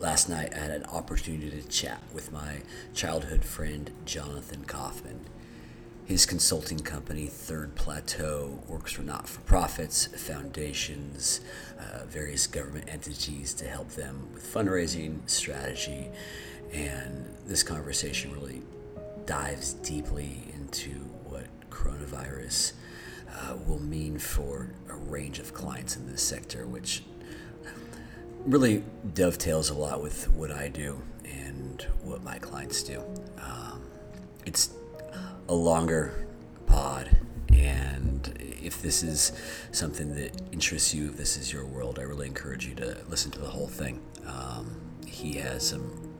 last night I had an opportunity to chat with my childhood friend Jonathan Kaufman. His consulting company, Third Plateau, works for not for profits, foundations, uh, various government entities to help them with fundraising, strategy, and this conversation really dives deeply into what coronavirus uh, will mean for a range of clients in this sector, which really dovetails a lot with what I do and what my clients do. Um, it's a longer pod, and if this is something that interests you, if this is your world, I really encourage you to listen to the whole thing. Um, he has some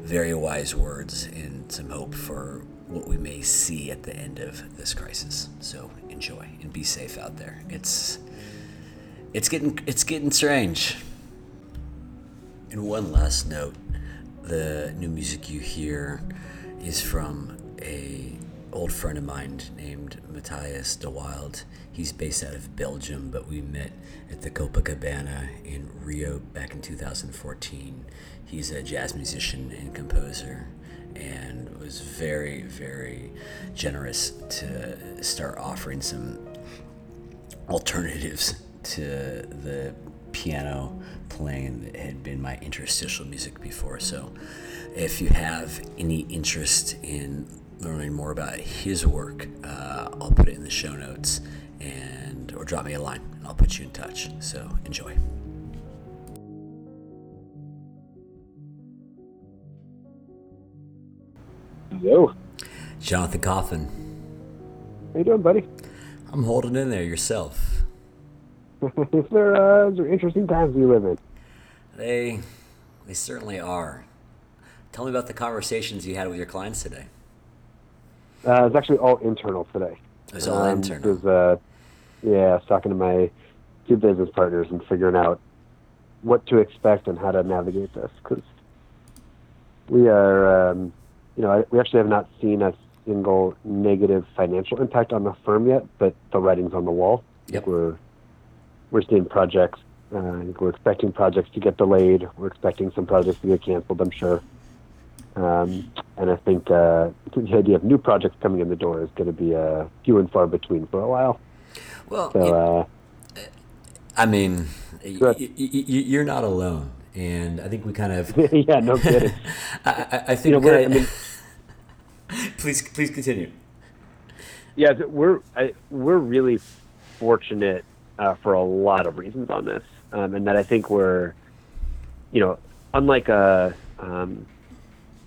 very wise words and some hope for what we may see at the end of this crisis. So enjoy and be safe out there. It's it's getting it's getting strange. And one last note, the new music you hear is from a old friend of mine named Matthias DeWilde. He's based out of Belgium, but we met at the Copacabana in Rio back in 2014. He's a jazz musician and composer and was very, very generous to start offering some alternatives to the piano playing that had been my interstitial music before. So, if you have any interest in learning more about his work, uh, I'll put it in the show notes and or drop me a line and I'll put you in touch. So, enjoy. Yo. Jonathan Kaufman. How you doing, buddy? I'm holding in there yourself. there, uh, there are interesting times we live in. They, they certainly are. Tell me about the conversations you had with your clients today. Uh, it's actually all internal today. It was all um, internal. Was, uh, yeah, I was talking to my two business partners and figuring out what to expect and how to navigate this because we are, um, you know, we actually have not seen a single negative financial impact on the firm yet, but the writing's on the wall. Yep. We're we're seeing projects. Uh, we're expecting projects to get delayed. We're expecting some projects to get canceled. I'm sure. Um, and I think uh, the idea of new projects coming in the door is going to be uh, few and far between for a while. Well, so, uh, I mean, y- y- y- you're not alone, and I think we kind of yeah, no kidding. I, I, think you know, I mean, please, please continue. Yeah, we're I, we're really fortunate uh, for a lot of reasons on this, um, and that I think we're, you know, unlike a, um,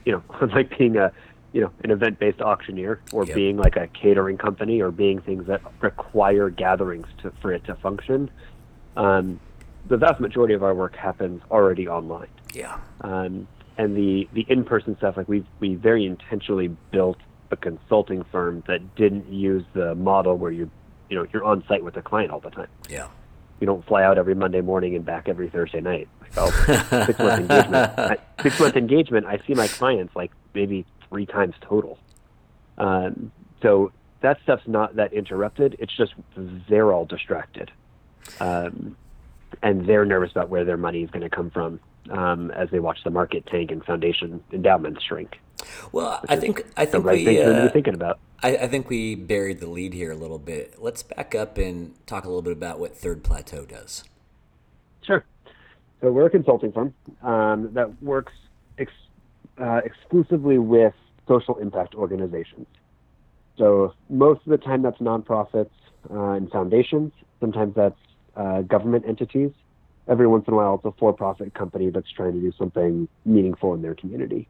you know, unlike being a, you know, an event-based auctioneer or yep. being like a catering company or being things that require gatherings to for it to function. Um, the vast majority of our work happens already online. Yeah. Um, and the the in-person stuff, like we we very intentionally built a consulting firm that didn't use the model where you you know you're on site with the client all the time. Yeah. You don't fly out every Monday morning and back every Thursday night. Like, oh, six month engagement. six month engagement. I see my clients like maybe three times total. Um, so that stuff's not that interrupted. It's just they're all distracted, um, and they're nervous about where their money is going to come from um, as they watch the market tank and foundation endowments shrink. Well, I think I think right we uh, thinking about. I, I, think we buried the lead here a little bit. Let's back up and talk a little bit about what Third Plateau does. Sure. So we're a consulting firm um, that works ex, uh, exclusively with social impact organizations. So most of the time that's nonprofits uh, and foundations. Sometimes that's uh, government entities. Every once in a while, it's a for-profit company that's trying to do something meaningful in their community.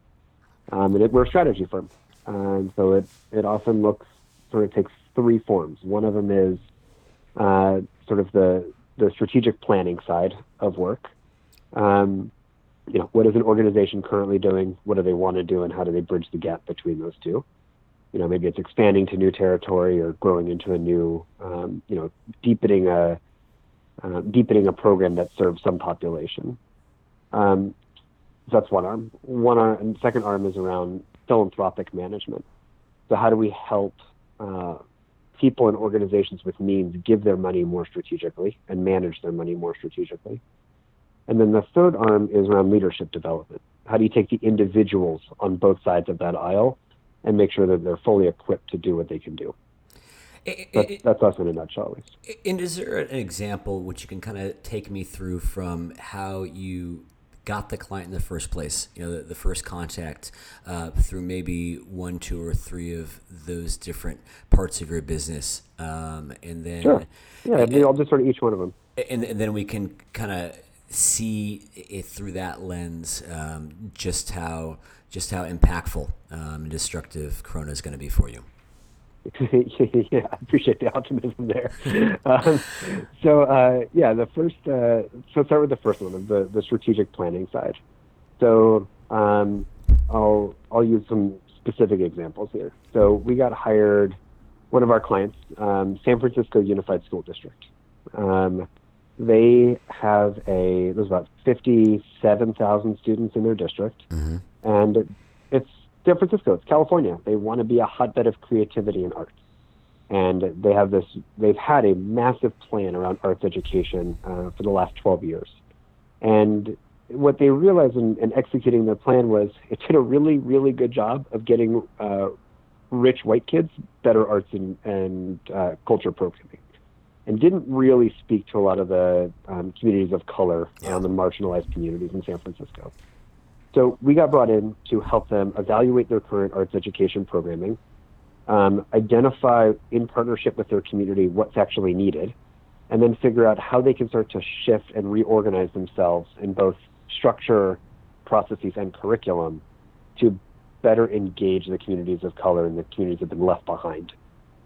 Um, and it, we're a strategy firm. And so it, it often looks sort of takes three forms. One of them is uh, sort of the, the strategic planning side of work. Um, you know, what is an organization currently doing? What do they want to do? And how do they bridge the gap between those two? You know, maybe it's expanding to new territory or growing into a new, um, you know, deepening a, uh, deepening a program that serves some population. Um, that's one arm. One arm, and second arm is around philanthropic management. So how do we help uh, people and organizations with means give their money more strategically and manage their money more strategically? And then the third arm is around leadership development. How do you take the individuals on both sides of that aisle and make sure that they're fully equipped to do what they can do? That's, that's us in a nutshell, at least. And is there an example which you can kind of take me through from how you got the client in the first place? You know, the, the first contact uh, through maybe one, two, or three of those different parts of your business, um, and then sure, yeah, and, I'll just sort of each one of them, and, and then we can kind of see it through that lens, um, just how just how impactful um, and destructive Corona is going to be for you. yeah, I appreciate the optimism there. um, so uh, yeah, the first. Uh, so start with the first one, the the strategic planning side. So um, I'll I'll use some specific examples here. So we got hired. One of our clients, um, San Francisco Unified School District. Um, they have a there's about 57,000 students in their district, mm-hmm. and it's San Francisco, it's California. They want to be a hotbed of creativity and arts, and they have this. They've had a massive plan around arts education uh, for the last 12 years, and what they realized in, in, executing their plan was it did a really, really good job of getting uh, rich white kids better arts and, and uh, culture programming and didn't really speak to a lot of the um, communities of color yeah. and the marginalized communities in San Francisco. So we got brought in to help them evaluate their current arts education programming, um, identify in partnership with their community what's actually needed, and then figure out how they can start to shift and reorganize themselves in both structure, processes, and curriculum to better engage the communities of color and the communities that have been left behind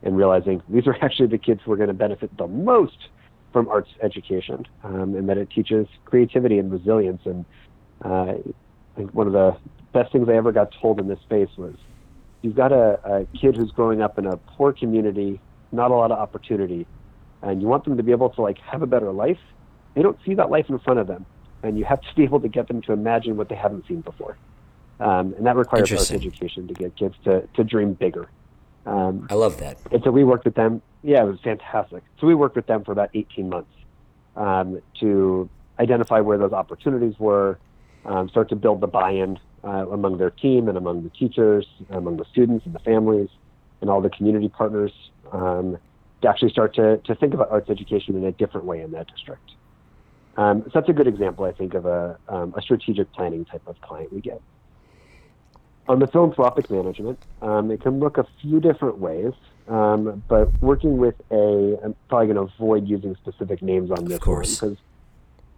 and realizing these are actually the kids who are going to benefit the most from arts education, um, and that it teaches creativity and resilience. And uh, think one of the best things I ever got told in this space was, you've got a, a kid who's growing up in a poor community, not a lot of opportunity, and you want them to be able to like have a better life. They don't see that life in front of them, and you have to be able to get them to imagine what they haven't seen before. Um, and that requires arts education to get kids to, to dream bigger. Um, I love that. And so we worked with them. Yeah, it was fantastic. So we worked with them for about 18 months um, to identify where those opportunities were, um, start to build the buy-in uh, among their team and among the teachers, among the students and the families, and all the community partners um, to actually start to, to think about arts education in a different way in that district. Um, so that's a good example, I think, of a, um, a strategic planning type of client we get. On the philanthropic management, um, it can look a few different ways, um, but working with a, I'm probably going to avoid using specific names on this one because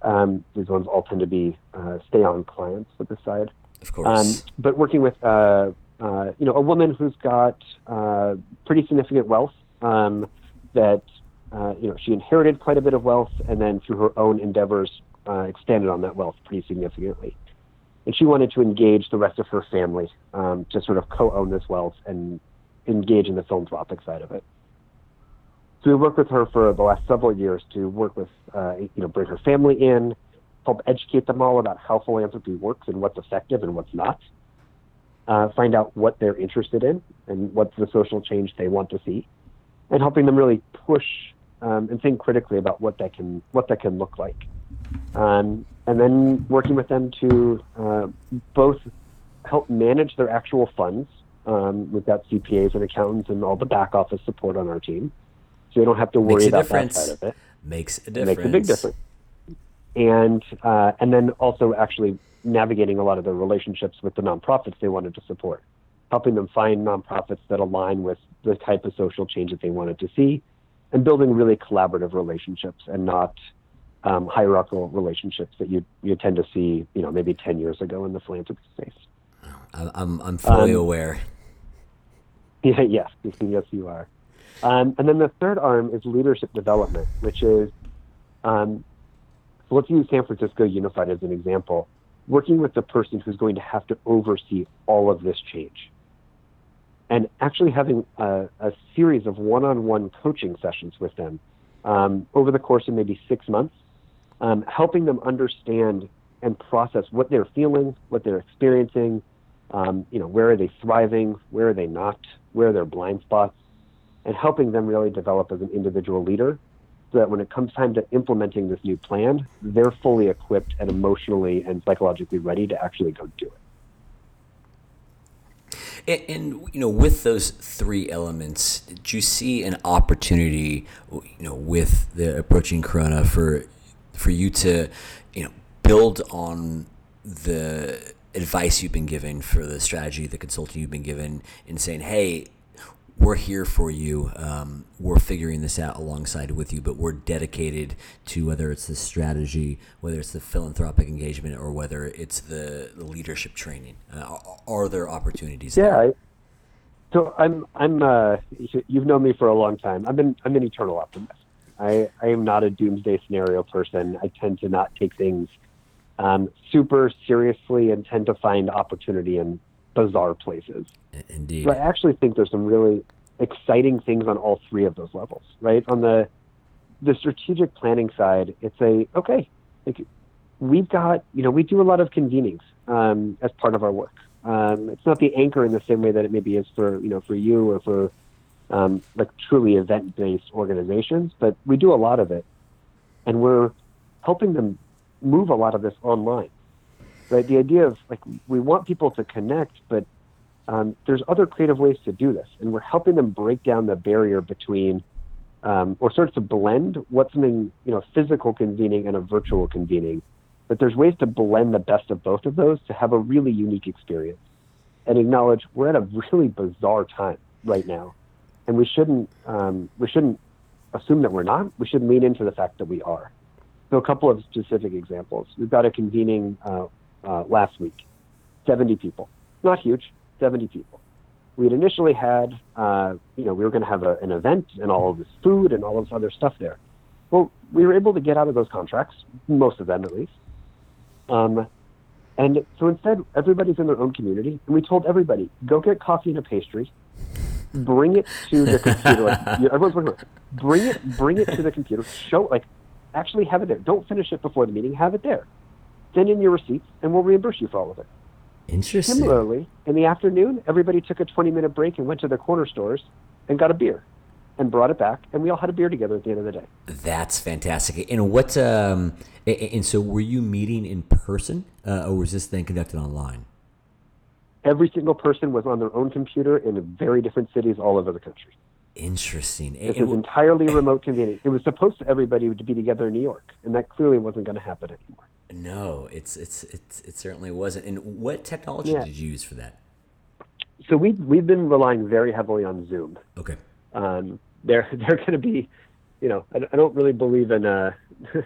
um, these ones all tend to be uh, stay-on clients with this side. Of course. Um, but working with, uh, uh, you know, a woman who's got uh, pretty significant wealth um, that, uh, you know, she inherited quite a bit of wealth and then through her own endeavors uh, expanded on that wealth pretty significantly and she wanted to engage the rest of her family um, to sort of co-own this wealth and engage in the philanthropic side of it. So we worked with her for the last several years to work with, uh, you know, bring her family in, help educate them all about how philanthropy works and what's effective and what's not. Uh, find out what they're interested in and what's the social change they want to see, and helping them really push um, and think critically about what that can what that can look like. Um, and then working with them to uh, both help manage their actual funds. Um, we've got CPAs and accountants and all the back office support on our team, so you don't have to worry about difference. that side of it. Makes a difference. Makes a big difference. And uh, and then also actually navigating a lot of the relationships with the nonprofits they wanted to support, helping them find nonprofits that align with the type of social change that they wanted to see, and building really collaborative relationships and not um, hierarchical relationships that you you tend to see, you know, maybe ten years ago in the philanthropy space. I'm I'm fully um, aware. Yeah, yes, yes, you are. Um, and then the third arm is leadership development, which is, um, so let's use San Francisco Unified as an example. Working with the person who's going to have to oversee all of this change, and actually having a, a series of one-on-one coaching sessions with them um, over the course of maybe six months um, helping them understand and process what they're feeling, what they're experiencing, um, you know, where are they thriving, where are they not, where are their blind spots, and helping them really develop as an individual leader so that when it comes time to implementing this new plan, they're fully equipped and emotionally and psychologically ready to actually go do it. And, and, you know, with those three elements, do you see an opportunity, you know, with the approaching Corona for for you to, you know, build on the advice you've been given for the strategy, the consulting you've been given, in saying, hey, we're here for you. Um, we're figuring this out alongside with you, but we're dedicated to whether it's the strategy, whether it's the philanthropic engagement, or whether it's the, the leadership training. Uh, are, are, there opportunities? Yeah. I, so I'm I'm uh, you've known me for a long time. I've been I'm an eternal optimist. I, I am not a doomsday scenario person. I tend to not take things um, super seriously and tend to find opportunity in bizarre places. Indeed. So I actually think there's some really exciting things on all three of those levels, right? On the the strategic planning side, it's a okay, like we've got, you know, we do a lot of convenings um, as part of our work. Um, it's not the anchor in the same way that it maybe is for you know for you or for um, like truly event-based organizations, but we do a lot of it, and we're helping them move a lot of this online right? The idea of like we want people to connect, but um, there's other creative ways to do this, and we're helping them break down the barrier between um, or starts to blend what's something you know physical convening and a virtual convening. But there's ways to blend the best of both of those to have a really unique experience, and acknowledge we're at a really bizarre time right now, and we shouldn't um, we shouldn't assume that we're not. We should lean into the fact that we are. So a couple of specific examples. We've got a convening uh, uh, last week. 70 people. Not huge, 70 people. We had initially had, uh, you know, we were going to have a, an event and all of this food and all of this other stuff there. Well, we were able to get out of those contracts, most of them at least. Um, and so instead, everybody's in their own community, and we told everybody, go get coffee and a pastry, bring it to the computer. like, everyone's working. Bring it, bring it to the computer. Show like, actually have it there. Don't finish it before the meeting. Have it there send in your receipts, and we'll reimburse you for all of it. Interesting. Similarly, in the afternoon, everybody took a 20 minute break and went to their corner stores and got a beer and brought it back, and we all had a beer together at the end of the day. That's fantastic. And what? Um, and so, were you meeting in person, uh, or was this thing conducted online? Every single person was on their own computer in very different cities all over the country. Interesting. This is entirely remote convening. It was supposed to everybody to be together in New York, and that clearly wasn't going to happen anymore. No, it's it's it's it certainly wasn't. And what technology yeah. did you use for that? So we we've been relying very heavily on Zoom. Okay. Um, they're they're going to be, you know, I, I don't really believe in uh,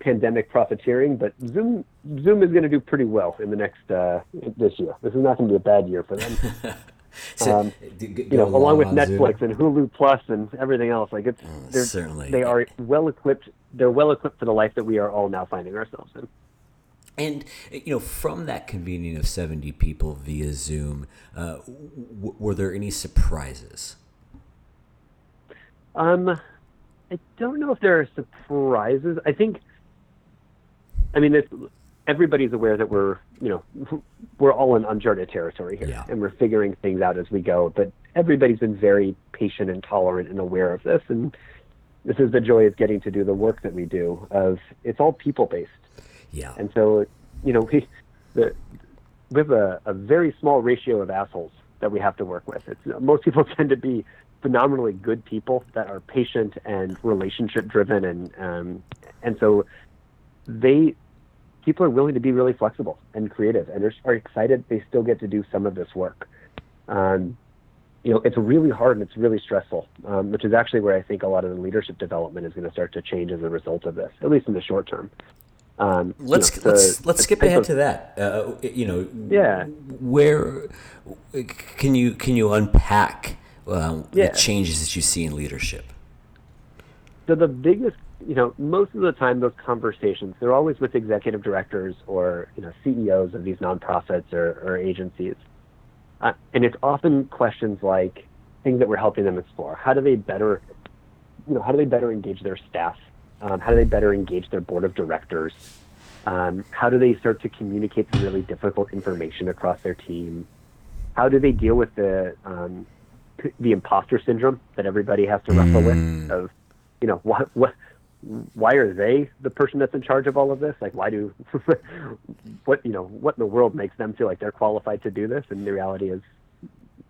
pandemic profiteering, but Zoom Zoom is going to do pretty well in the next uh, this year. This is not going to be a bad year for them. so, um, you know, along with Netflix Zoom. and Hulu Plus and everything else, like it's oh, certainly they are well equipped. They're well equipped for the life that we are all now finding ourselves in. And you know, from that convening of seventy people via Zoom, uh, w- were there any surprises? Um, I don't know if there are surprises. I think, I mean, everybody's aware that we're, you know, we're all in uncharted territory here, yeah. and we're figuring things out as we go. But everybody's been very patient and tolerant and aware of this, and this is the joy of getting to do the work that we do. Of it's all people based yeah. And so, you know, we the we have a, a very small ratio of assholes that we have to work with. It's most people tend to be phenomenally good people that are patient and relationship driven, and um, and so they people are willing to be really flexible and creative, and are, are excited they still get to do some of this work. Um, you know, it's really hard and it's really stressful, um, which is actually where I think a lot of the leadership development is going to start to change as a result of this, at least in the short term. Um, let's you know, let's let's skip ahead of, to that. Uh, you know, yeah. Where can you can you unpack uh, yeah. the changes that you see in leadership? So the biggest, you know, most of the time those conversations they're always with executive directors or you know CEOs of these nonprofits or, or agencies, uh, and it's often questions like things that we're helping them explore. How do they better, you know, how do they better engage their staff um, how do they better engage their board of directors? Um, how do they start to communicate some really difficult information across their team? How do they deal with the um, the imposter syndrome that everybody has to wrestle mm. with? Of you know what what why are they the person that's in charge of all of this? Like, why do what you know what in the world makes them feel like they're qualified to do this? And the reality is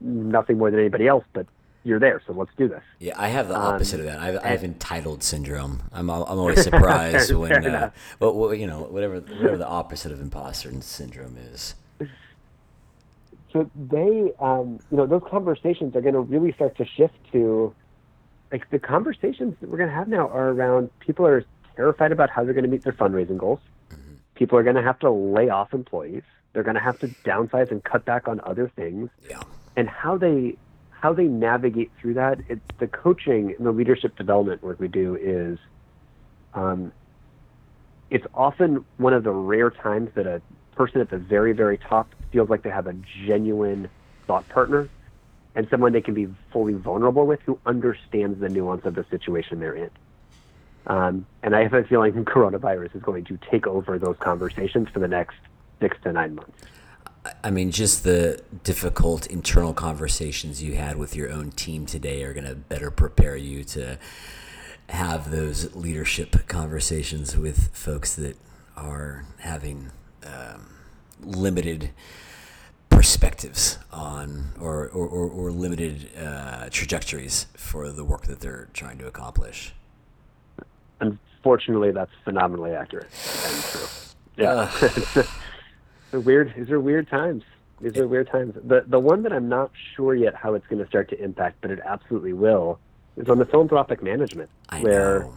nothing more than anybody else, but you're there, so let's do this. Yeah, I have the opposite um, of that. I have, I have, entitled syndrome. I'm I'm always surprised when uh, well, well, you know whatever whatever the opposite of imposter syndrome is. So they, um, you know, those conversations are going to really start to shift to, like the conversations that we're going to have now are around people are terrified about how they're going to meet their fundraising goals. Mm-hmm. People are going to have to lay off employees. They're going to have to downsize and cut back on other things. Yeah. And how they how they navigate through that, it's the coaching and the leadership development work we do is um, it's often one of the rare times that a person at the very, very top feels like they have a genuine thought partner and someone they can be fully vulnerable with who understands the nuance of the situation they're in. Um, and I have a feeling coronavirus is going to take over those conversations for the next six to nine months. I mean, just the difficult internal conversations you had with your own team today are going to better prepare you to have those leadership conversations with folks that are having um, limited perspectives on or, or, or, or limited uh, trajectories for the work that they're trying to accomplish. Unfortunately, that's phenomenally accurate and true. Yeah. Uh, weird. These are weird times. These are weird times. The the one that I'm not sure yet how it's going to start to impact, but it absolutely will, is on the philanthropic management, I where know.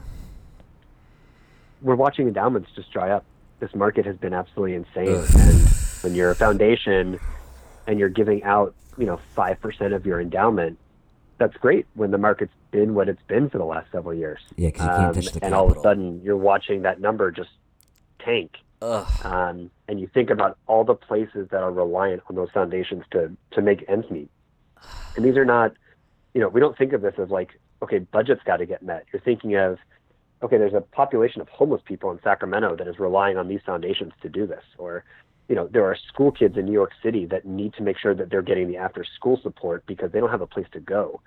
we're watching endowments just dry up. This market has been absolutely insane, Ugh. and when you're a foundation and you're giving out, you know, five percent of your endowment, that's great when the market's been what it's been for the last several years. Yeah, because you can't um, touch the And capital. all of a sudden, you're watching that number just tank um, and you think about all the places that are reliant on those foundations to to make ends meet. And these are not, you know, we don't think of this as like, okay, budget's got to get met. You're thinking of, okay, there's a population of homeless people in Sacramento that is relying on these foundations to do this, or you know, there are school kids in New York City that need to make sure that they're getting the after school support because they don't have a place to go.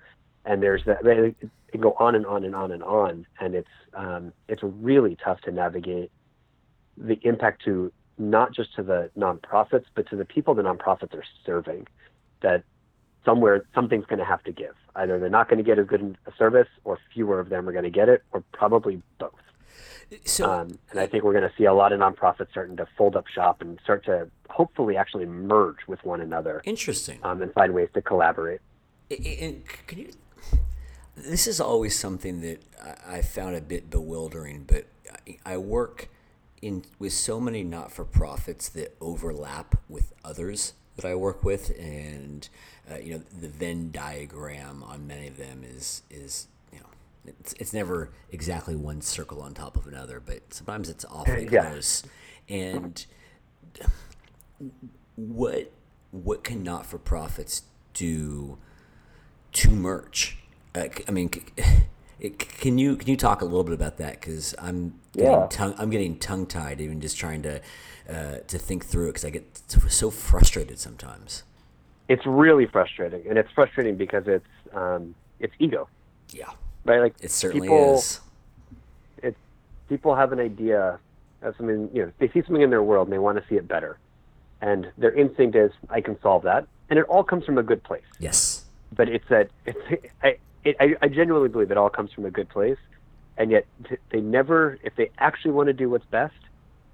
And there's that, they can go on and on and on and on. And it's, um, it's really tough to navigate the impact to not just to the nonprofits, but to the people the nonprofits are serving. That somewhere something's going to have to give. Either they're not going to get as good a service, or fewer of them are going to get it, or probably both. So, um, and I think we're going to see a lot of nonprofits starting to fold up shop and start to hopefully actually merge with one another. Interesting. Um, and find ways to collaborate. And can you? This is always something that I found a bit bewildering, but I work in with so many not for profits that overlap with others that I work with, and uh, you know the Venn diagram on many of them is is it's, it's never exactly one circle on top of another, but sometimes it's awfully yeah. close. And what what can not for profits do to merch? Uh, I mean. It, can you can you talk a little bit about that? Because I'm getting yeah. tongue I'm getting tongue tied even just trying to uh, to think through it because I get so frustrated sometimes. It's really frustrating, and it's frustrating because it's um, it's ego. Yeah. Right. Like it certainly people, is. It's people have an idea of something. You know, they see something in their world and they want to see it better, and their instinct is, I can solve that, and it all comes from a good place. Yes. But it's that it's I, it, I, I genuinely believe it all comes from a good place, and yet they never, if they actually want to do what's best,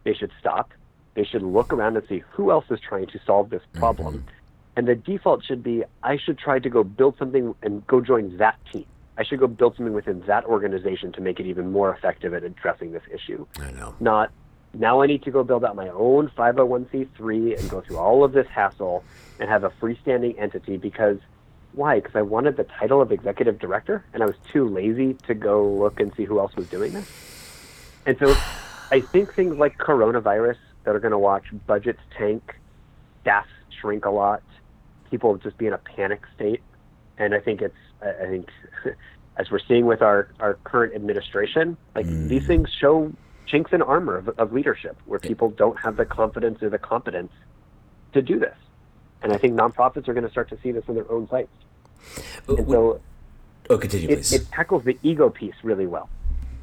they should stop. They should look around and see who else is trying to solve this problem. Mm-hmm. And the default should be, I should try to go build something and go join that team. I should go build something within that organization to make it even more effective at addressing this issue. I know. Not now I need to go build out my own 501c3 and go through all of this hassle and have a freestanding entity because why? Because I wanted the title of executive director, and I was too lazy to go look and see who else was doing this. And so, I think things like coronavirus that are going to watch budgets tank, staff shrink a lot, people just be in a panic state, and I think it's I think as we're seeing with our our current administration, like mm. these things show chinks in armor of, of leadership, where people don't have the confidence or the competence to do this. And I think nonprofits are going to start to see this in their own sites. And so oh, continue, it, please. It tackles the ego piece really well.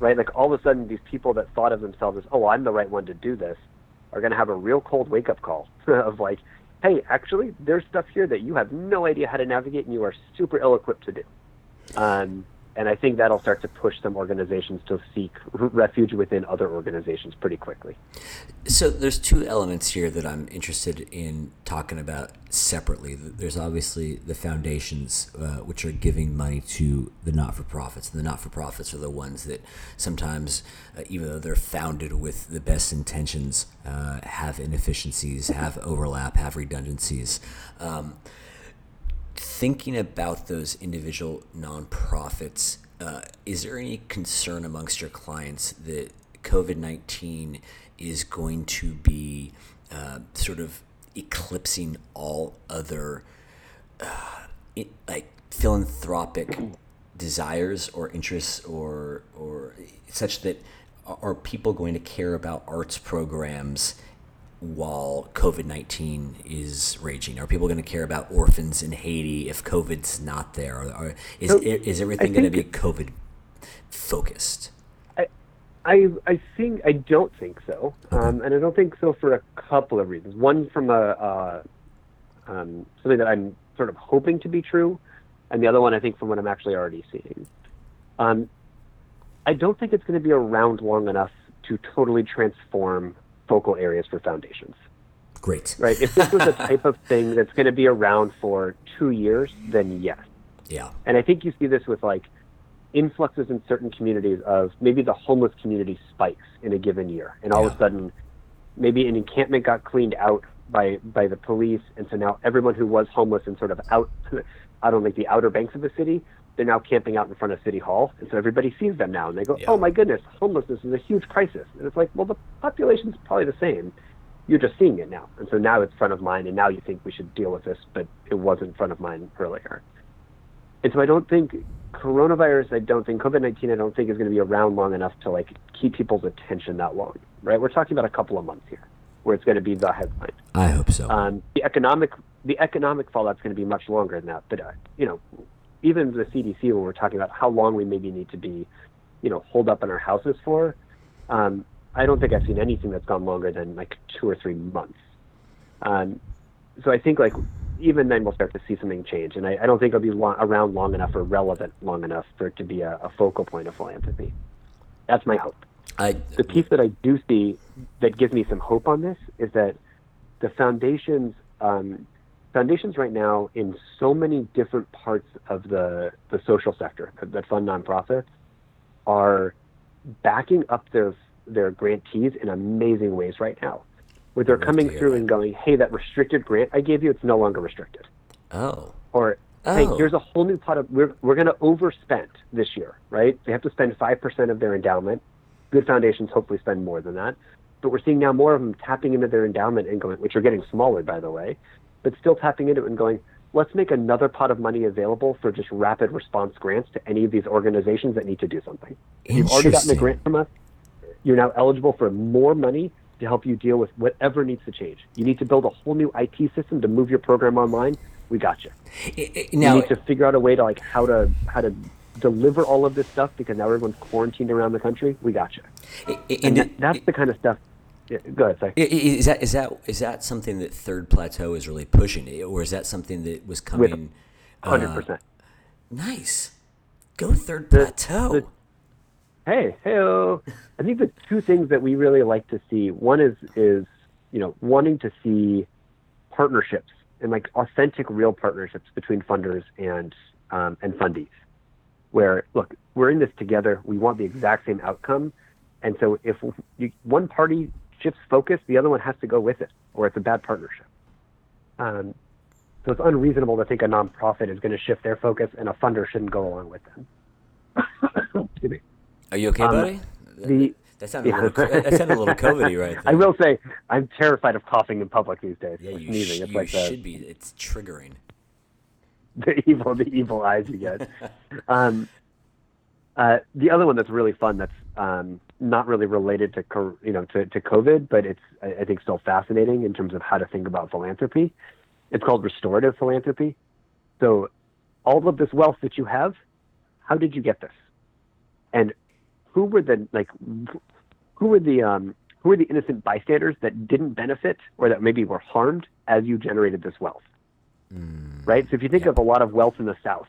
right? Like all of a sudden, these people that thought of themselves as, oh, I'm the right one to do this, are going to have a real cold wake up call of like, hey, actually, there's stuff here that you have no idea how to navigate and you are super ill equipped to do. Um, and I think that'll start to push some organizations to seek refuge within other organizations pretty quickly. So there's two elements here that I'm interested in talking about separately. There's obviously the foundations, uh, which are giving money to the not-for-profits. And the not-for-profits are the ones that sometimes, uh, even though they're founded with the best intentions, uh, have inefficiencies, have overlap, have redundancies. Um, thinking about those individual nonprofits, uh, is there any concern amongst your clients that COVID 19 is going to be uh, sort of eclipsing all other uh, it, like philanthropic desires or interests or or such that are people going to care about arts programs while COVID 19 is raging? Are people going to care about orphans in Haiti if COVID's not there? Or, or is, so, is everything going to be COVID focused? I, I, I think I don't think so, okay. um, and I don't think so for a couple of reasons. One, from a uh, um, something that I'm sort of hoping to be true, and the other one I think from what I'm actually already seeing. Um, I don't think it's going to be around long enough to totally transform focal areas for foundations. Great. Right. If this was a type of thing that's going to be around for two years, then yes. Yeah. And I think you see this with like influxes in certain communities of maybe the homeless community spikes in a given year, and all yeah. of a sudden, maybe an encampment got cleaned out by by the police, and so now everyone who was homeless and sort of out out on like the outer banks of the city they're now camping out in front of City Hall, and so everybody sees them now, and they go, yeah. "Oh my goodness, homelessness is a huge crisis." And it's like, well, the population's probably the same. You're just seeing it now, and so now it's front of mind, and now you think we should deal with this, but it wasn't front of mind earlier. And so I don't think coronavirus, I don't think COVID nineteen, I don't think is going to be around long enough to like keep people's attention that long, right? We're talking about a couple of months here, where it's going to be the headline. I hope so. Um, the economic the economic fallout's going to be much longer than that, but uh, you know, even the CDC, when we're talking about how long we maybe need to be, you know, holed up in our houses for, um, I don't think I've seen anything that's gone longer than like two or three months. Um, so I think like even then we'll start to see something change, and I, I don't think it'll be long, around long enough or relevant long enough for it to be a, a focal point of philanthropy. That's my hope. I, the piece that I do see that gives me some hope on this is that the foundations um, foundations right now in so many different parts of the, the social sector that fund nonprofits are backing up their their grantees in amazing ways right now, where they're coming through and going, "Hey, that restricted grant I gave you, it's no longer restricted." Oh. Or hey, oh. here's a whole new pot of we're we're going to overspend this year, right? They have to spend five percent of their endowment. Good foundations hopefully spend more than that, but we're seeing now more of them tapping into their endowment and going, which are getting smaller, by the way, but still tapping into it and going, let's make another pot of money available for just rapid response grants to any of these organizations that need to do something. You've already gotten a grant from us. You're now eligible for more money to help you deal with whatever needs to change. You need to build a whole new IT system to move your program online. We got you. Now, you need to figure out a way to like how to how to deliver all of this stuff because now everyone's quarantined around the country. We got you. And, that, that's the kind of stuff yeah, go ahead. Sorry. Is that is that is that something that Third Plateau is really pushing, or is that something that was coming? Hundred uh, percent. Nice. Go Third Plateau. The, hey, hey. I think the two things that we really like to see. One is is you know wanting to see partnerships and like authentic, real partnerships between funders and um, and fundees. Where look, we're in this together. We want the exact same outcome. And so if you, one party shifts focus, the other one has to go with it, or it's a bad partnership. Um, so it's unreasonable to think a nonprofit is going to shift their focus and a funder shouldn't go along with them. Excuse me. Are you okay, um, buddy? The, that sounded, yeah. a little, that sounded a little COVID right there. I will say, I'm terrified of coughing in public these days. Yeah, you, sneezing. Sh- it's you like should the, be. It's triggering. The evil, the evil eyes you get. um, uh, the other one that's really fun that's um, not really related to you know to, to COVID, but it's I think still fascinating in terms of how to think about philanthropy. It's called restorative philanthropy. So all of this wealth that you have, how did you get this? And who were the like who were the um, who were the innocent bystanders that didn't benefit or that maybe were harmed as you generated this wealth? Mm, Right. So if you think Yeah. of a lot of wealth in the South,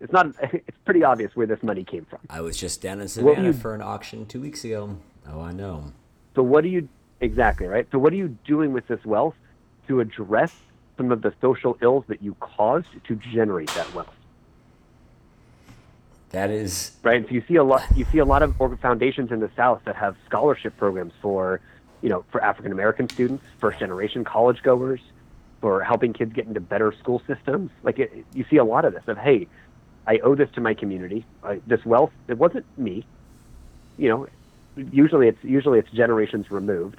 it's not. It's pretty obvious where this money came from. I was just down in Savannah you- for an auction two weeks ago. Oh, I know. So what are you exactly right? So what are you doing with this wealth to address some of the social ills that you caused to generate that wealth? That is right? So you see a lot. You see a lot of foundations in the South that have scholarship programs for, you know, for African American students, first generation college goers, for helping kids get into better school systems. Like it, you see a lot of this of, hey, I owe this to my community. I, this wealth, it wasn't me. You know, usually it's usually it's generations removed,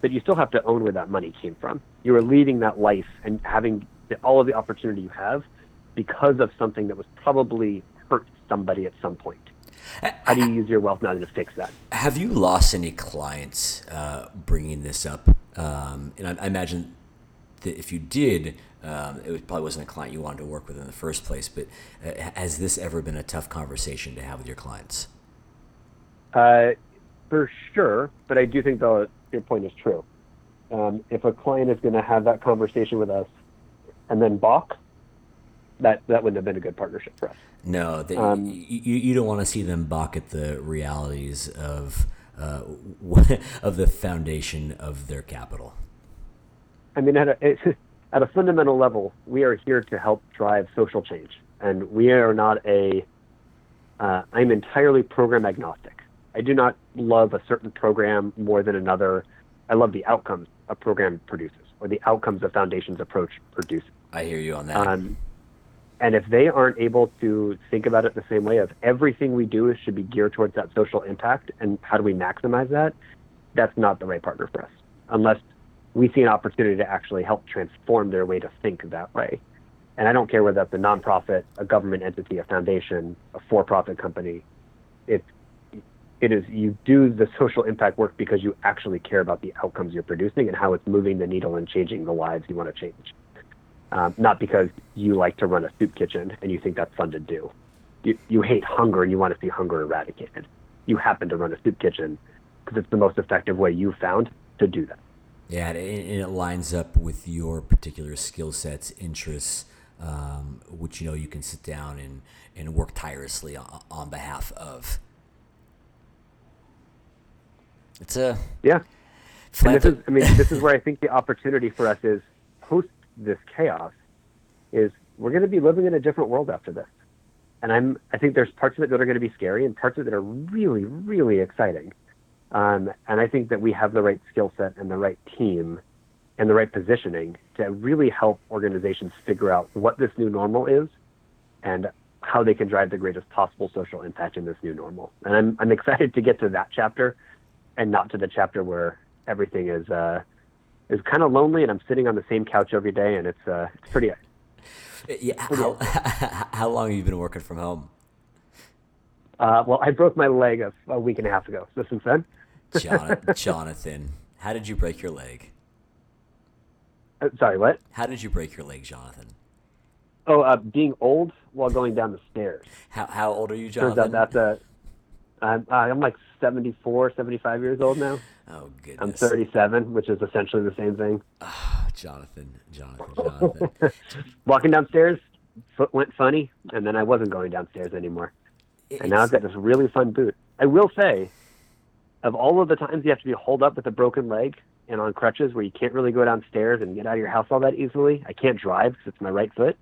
but you still have to own where that money came from. You are leading that life and having the, all of the opportunity you have because of something that was probably hurt somebody at some point. How do you use your wealth now to fix that? Have you lost any clients uh, bringing this up? Um, and I, I imagine that if you did, um, it was- probably wasn't a client you wanted to work with in the first place. But uh, has this ever been a tough conversation to have with your clients? Uh, for sure, but I do think the your point is true. Um, if a client is going to have that conversation with us and then balk, that that wouldn't have been a good partnership for us. No, that Um, you, you, don't want to see them balk at the realities of uh, of the foundation of their capital. I mean, it, at a fundamental level, we are here to help drive social change, and we are not a. Uh, I'm entirely program agnostic. I do not love a certain program more than another. I love the outcomes a program produces, or the outcomes a foundation's approach produces. I hear you on that. Um, and if they aren't able to think about it the same way of everything we do should be geared towards that social impact and how do we maximize that, that's not the right partner for us. Unless we see an opportunity to actually help transform their way to think that way. And I don't care whether that's a nonprofit, a government entity, a foundation, a for-profit company. It's it is you do the social impact work because you actually care about the outcomes you're producing and how it's moving the needle and changing the lives you want to change um, not because you like to run a soup kitchen and you think that's fun to do. You, you hate hunger and you want to see hunger eradicated. You happen to run a soup kitchen because it's the most effective way you found to do that. Yeah, and it, lines up with your particular skill sets, interests, um, which you know you can sit down and, and work tirelessly on, on behalf of. It's a Yeah. And this is, I mean, this is where I think the opportunity for us is post this chaos is we're going to be living in a different world after this. And I'm, I think there's parts of it that are going to be scary and parts of it that are really, really exciting. Um, and I think that we have the right skill set and the right team and the right positioning to really help organizations figure out what this new normal is and how they can drive the greatest possible social impact in this new normal. And I'm, I'm excited to get to that chapter and not to the chapter where everything is uh, is kind of lonely and I'm sitting on the same couch every day and it's uh, it's pretty yeah. How, how long have you been working from home, uh, well I broke my leg a, a week and a half ago so since then Jon- Jonathan? How did you break your leg? uh, sorry what How did you break your leg, Jonathan? oh uh, being old while going down the stairs How how old are you, turns Jonathan? out that's a I'm, I'm like 74 75 years old now oh goodness. I'm 37 which is essentially the same thing Ah, Jonathan, Jonathan, Jonathan. walking downstairs foot went funny and then I wasn't going downstairs anymore and now I've got this really fun boot. I will say, of all of the times you have to be holed up with a broken leg and on crutches where you can't really go downstairs and get out of your house all that easily, I can't drive because it's my right foot.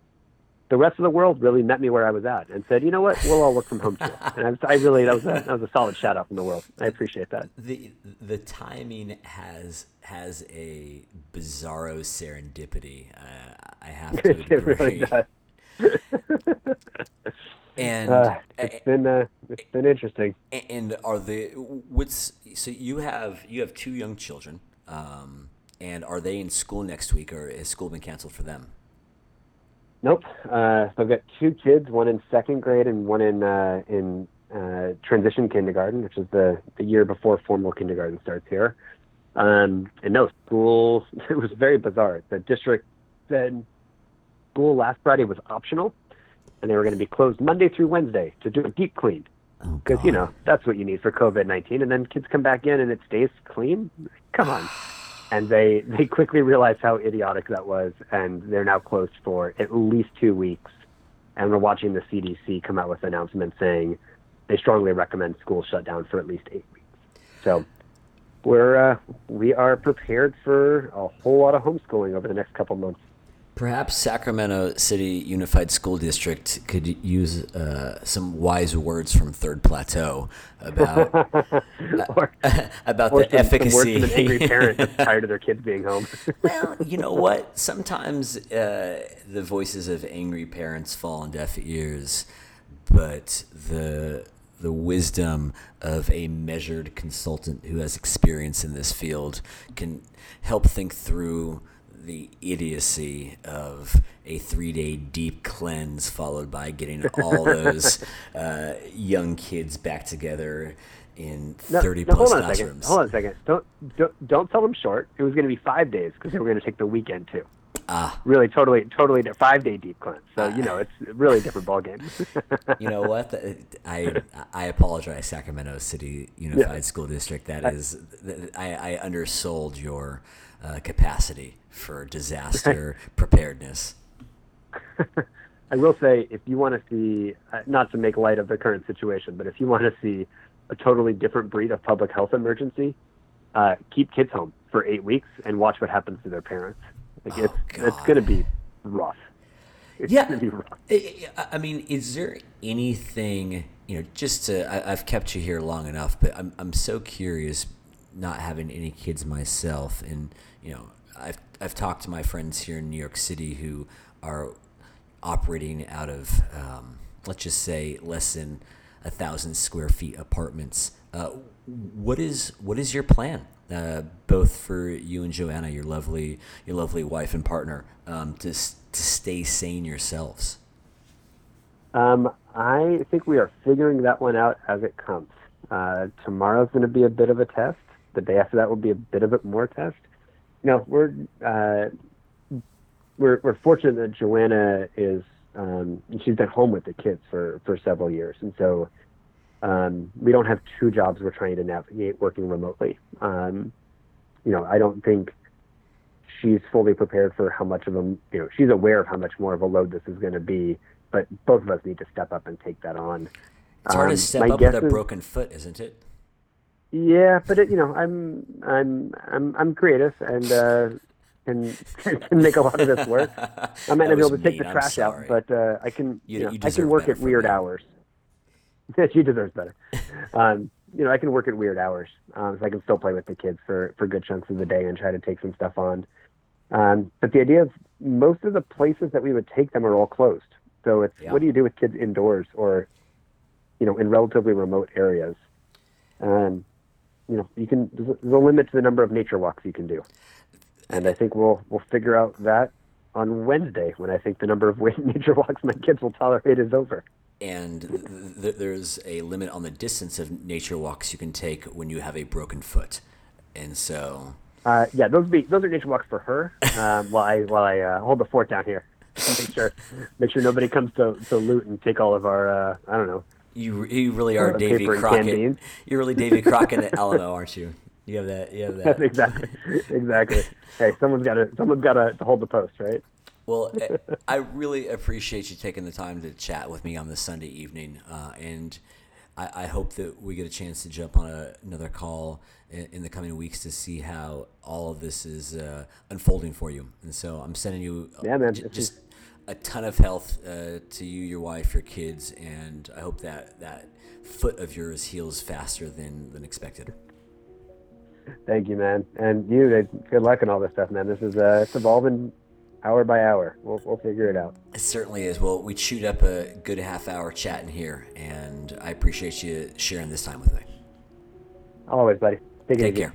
The rest of the world really met me where I was at and said, you know what, we'll all work from home too. And I, was, I really, that was, a, that was a solid shout out from the world. I appreciate that. the the timing has has a bizarro serendipity. Uh, I have to agree. it really does. And Uh, it's been, uh, it's been interesting. and are the what's so you have you have two young children, um, and are they in school next week, or has school been canceled for them? Nope. Uh, so I've got two kids, one in second grade and one in uh, in uh, transition kindergarten, which is the, the year before formal kindergarten starts here. Um, and no, school, it was very bizarre. The district said school last Friday was optional, and they were going to be closed Monday through Wednesday to do a deep clean. because you know that's what you need for COVID nineteen. And then kids come back in and it stays clean. Come on. And they they quickly realized how idiotic that was, and they're now closed for at least two weeks. And we're watching the CDC come out with announcements saying they strongly recommend schools shut down for at least eight weeks. So we're uh, we are prepared for a whole lot of homeschooling over the next couple months. Perhaps Sacramento City Unified School District could use uh, some wise words from Third Plateau about or, about or the some, efficacy. Some words from an angry parent that's tired of their kids being home. well, you know what? Sometimes uh, the voices of angry parents fall on deaf ears, but the the wisdom of a measured consultant who has experience in this field can help think through the idiocy of a three day deep cleanse followed by getting all those uh, young kids back together in 30 no, plus hold on classrooms. A second. Hold on a second. Don't, don't, don't tell them short. It was going to be five days because they were going to take the weekend too. Ah. Really, totally, totally five day deep cleanse. So you know, it's really a different ballgame. you know what? I I apologize, Sacramento City Unified yeah. School District. That is, I, I undersold your uh, capacity for disaster preparedness. I will say, if you want to see, uh, not to make light of the current situation, but if you want to see a totally different breed of public health emergency, uh, keep kids home for eight weeks and watch what happens to their parents. Like oh, it's God. it's going to be rough. It's yeah, gonna be rough. I mean, is there anything you know? Just to, I, I've kept you here long enough, but I'm I'm so curious, not having any kids myself, and you know, I've I've talked to my friends here in New York City who are operating out of um, let's just say less than a thousand square feet apartments. Uh, what is what is your plan, uh, both for you and Joanna, your lovely your lovely wife and partner, um, to to stay sane yourselves? Um, I think we are figuring that one out as it comes. Uh, tomorrow's going to be a bit of a test. The day after that will be a bit of a more test. You know, we're uh, we're we're fortunate that Joanna is um, she's been home with the kids for for several years, and so um, we don't have two jobs we're trying to navigate working remotely. Um, you know, I don't think she's fully prepared for how much of a you know she's aware of how much more of a load this is going to be, but both of us need to step up and take that on. It's hard Um, to step my up with a broken foot, isn't it? Yeah, but it, you know, I'm I'm I'm I'm creative and uh, can can make a lot of this work. I might not be able to take mean. the trash out, but uh, I can You- you, know you I can work at weird me. hours. she deserves better. Um, you know, I can work at weird hours, um, so I can still play with the kids for for good chunks of the day and try to take some stuff on. Um, but the idea is most of the places that we would take them are all closed. So it's Yeah. what do you do with kids indoors or, you know, in relatively remote areas? Um, you know, you can there's a, limit to the number of nature walks you can do, and I think we'll we'll figure out that on Wednesday when I think the number of nature walks my kids will tolerate is over. And th- th- there's a limit on the distance of nature walks you can take when you have a broken foot. And so, Uh, yeah, those be those are nature walks for her. Um, while I while I uh, hold the fort down here, make sure make sure nobody comes to, to loot and take all of our uh, I don't know. You you really are Davy paper and canned Crockett. You're really Davy Crockett at Alamo, aren't you? You have that. You have that. exactly exactly. Hey, someone's got to someone's got to hold the post, right? Well, I- really appreciate you taking the time to chat with me on this Sunday evening, uh, and I, I hope that we get a chance to jump on a, another call in, in the coming weeks to see how all of this is uh, unfolding for you. And so I'm sending you Yeah, man, just a ton of health uh, to you, your wife, your kids, and I hope that that foot of yours heals faster than than expected. Thank you, man, and you. uh, Good luck and all this stuff, man. This is uh, it's evolving hour by hour. We'll we'll figure it out. It certainly is. Well, we chewed up a good half hour chatting here, and I appreciate you sharing this time with me. Always, buddy. Take Take care.